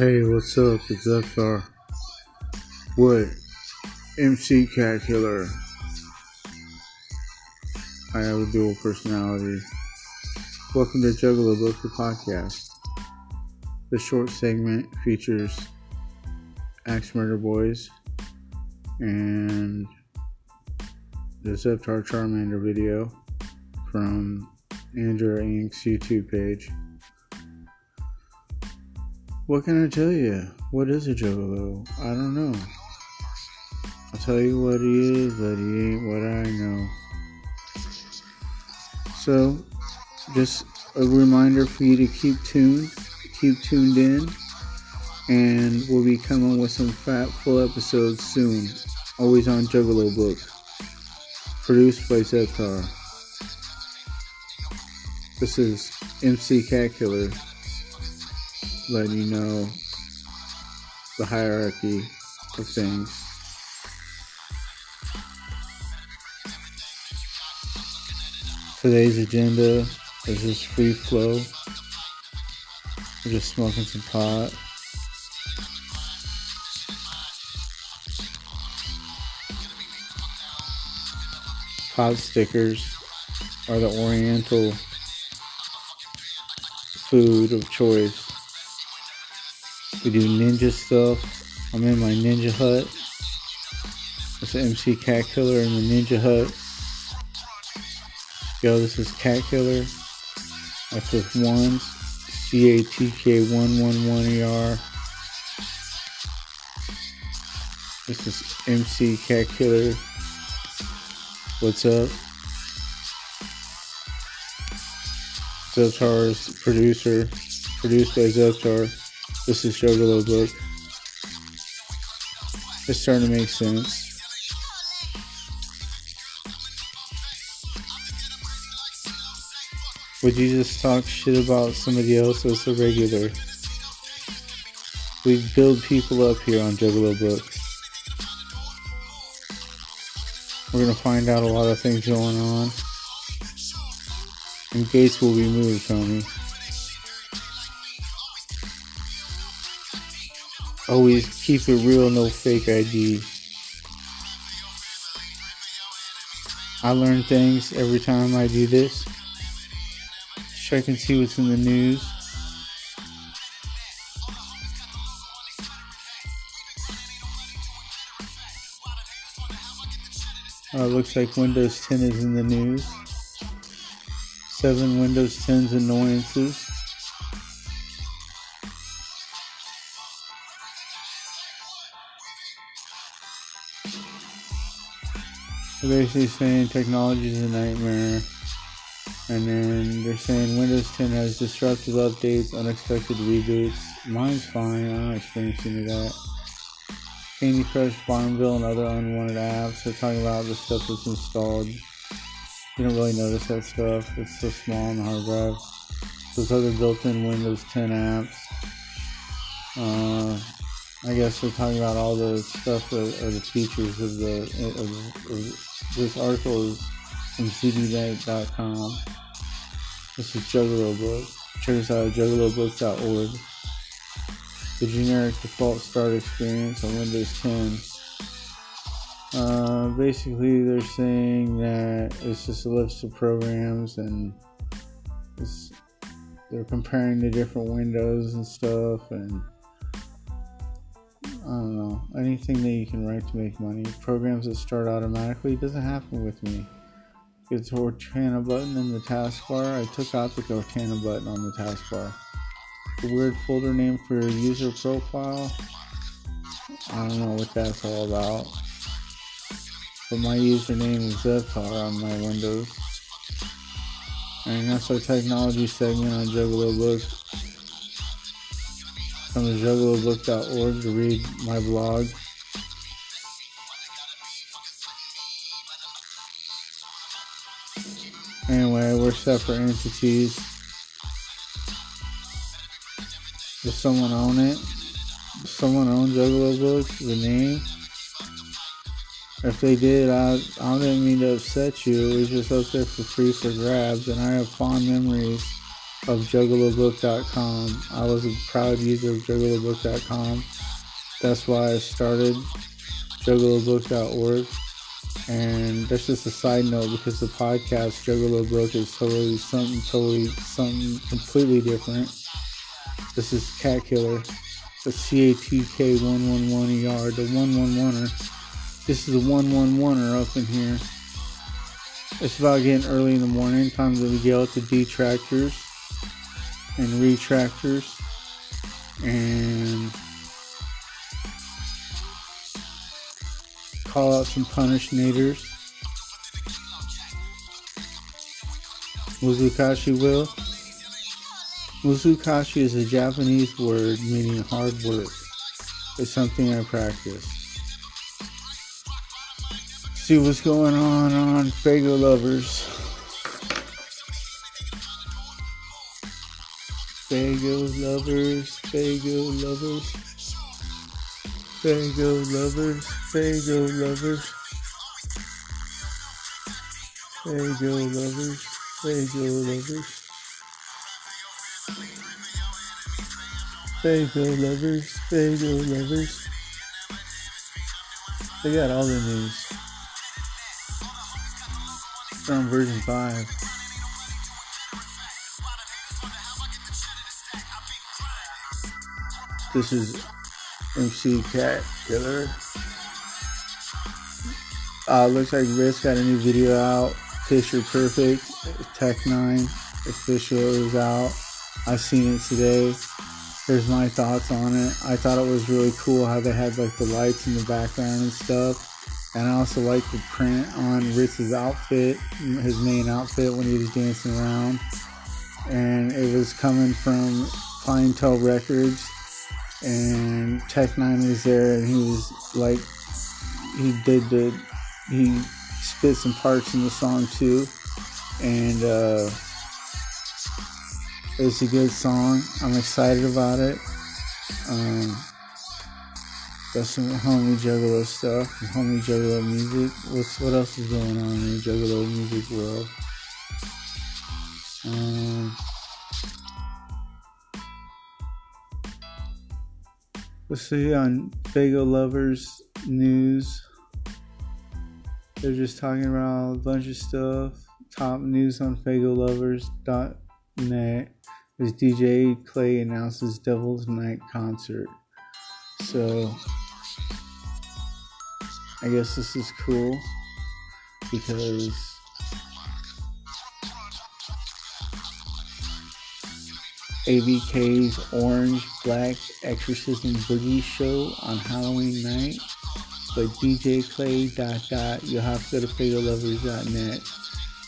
Hey, what's up? It's FR. What? MC Cat Killer. I have a dual personality. Welcome to Juggalo Book podcast. The short segment features Axe Murder Boyz and the Zeptar Charmander video from Andrew Ink's YouTube page. What can I tell you? What is a Juggalo? I don't know. I'll tell you what he is, but he ain't what I know. So, just a reminder for you to keep tuned, keep tuned in, and we'll be coming with some fat full episodes soon. Always on Juggalo Book. Produced by Zeptar. This is MC Cat Killer letting you know the hierarchy of things. Today's agenda is just free flow. We're just smoking some pot. Pot stickers are the oriental food of choice. We do ninja stuff. I'm in my ninja hut. It's MC Cat Killer in the ninja hut. Yo, this is Cat Killer. That's with ones. C A T K 111 ER. This is MC Cat Killer. What's up? Zeptar's producer. Produced by Zeptar. This is Juggalo Book. It's starting to make sense. Would you just talk shit about somebody else as a regular? We build people up here on Juggalo Book. We're gonna find out a lot of things going on. And gates will be moved, homie. Always keep it real, no fake ID. I learn things every time I do this. Check and see what's in the news. Uh, looks like Windows 10 is in the news. Seven Windows 10's annoyances. They're basically saying technology is a nightmare. And then they're saying Windows 10 has disruptive updates, unexpected reboots. Mine's fine, I don't experience any of that. Candy Crush, Farmville, and other unwanted apps. They're talking about the stuff that's installed. You don't really notice that stuff. It's so small on the hard drive. Those other built-in Windows 10 apps. Uh, I guess they're talking about all the stuff that are the features of the of, of this article is from cdbank.com. This is Juggalo Book. Check us out at juggalobooks.org. The generic default start experience on Windows 10. Uh, basically, they're saying that it's just a list of programs and they're comparing the different windows and stuff and I don't know. Anything that you can write to make money. Programs that start automatically doesn't happen with me. It's Cortana button in the taskbar. I took out the Cortana button on the taskbar. The weird folder name for your user profile. I don't know what that's all about. But my username is Zeptar on my Windows. And that's our technology segment on Juggalo Books. Come to juggalobook.org to read my blog. Anyway, we're separate entities. Does someone own it? Does someone own Juggalo Books, the name? If they did, I, I didn't mean to upset you. It was just up there for free for grabs, and I have fond memories of juggalobook.com. I was a proud user of juggalobook.com. That's why I started juggalobook.org. And that's just a side note because the podcast Juggalo Book is totally something totally something completely different. This is Cat Killer, the CATK 111 ER, the 111er. This is the 111er up in here. It's about getting early in the morning, time to get out the detractors and retractors and call out some punish punishnators. Muzukashi will. Muzukashi is a Japanese word meaning hard work. It's something I practice. See what's going on on Faygo Luvers. Faygo Luvers, Faygo Luvers. Faygo Luvers, Faygo Luvers. Faygo Luvers, Faygo Luvers. Faygo luvers, Faygo luvers. They got all the news. On version 5. This is MC Cat Killer. Uh, looks like Rittz got a new video out. Picture Perfect, Tech N9ne official is out. I've seen it today. Here's my thoughts on it. I thought it was really cool how they had like the lights in the background and stuff. And I also like the print on Rittz's outfit, his main outfit when he was dancing around. And it was coming from Clientele Records. And Tech N9ne was there and he was like, he did the, he spit some parts in the song too. And, uh, it's a good song. I'm excited about it. Um, that's some homie juggalo stuff, homie juggalo music. What's what else is going on in the juggalo music world? Um, let's see on Faygo Luvers news. They're just talking about a bunch of stuff. Top news on FaygoLuvers.net is DJ Clay announces Devil's Night concert. So I guess this is cool because ABK's Orange Black Exorcism Boogie show on Halloween night. But DJ Clay dot dot you'll have to go to FaygoLuvers.net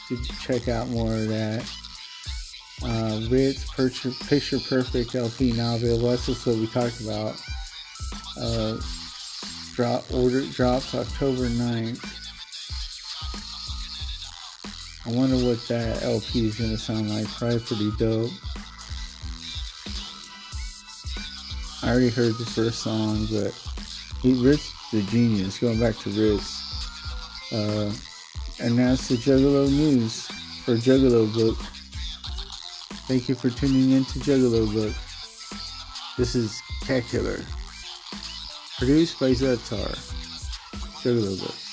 to check out more of that. Uh, Rittz Picture, Picture Perfect LP now available. That's just what we talked about. Uh, drop order drops October 9th. I wonder what that LP is gonna sound like. Probably pretty dope. I already heard the first song, but he Rittz the genius. Going back to Rittz. Uh, and that's the Juggalo news for Juggalo book. Thank you for tuning in to Juggalo Book. This is Cat Killer. Produced by Zeptar. Juggalo Book.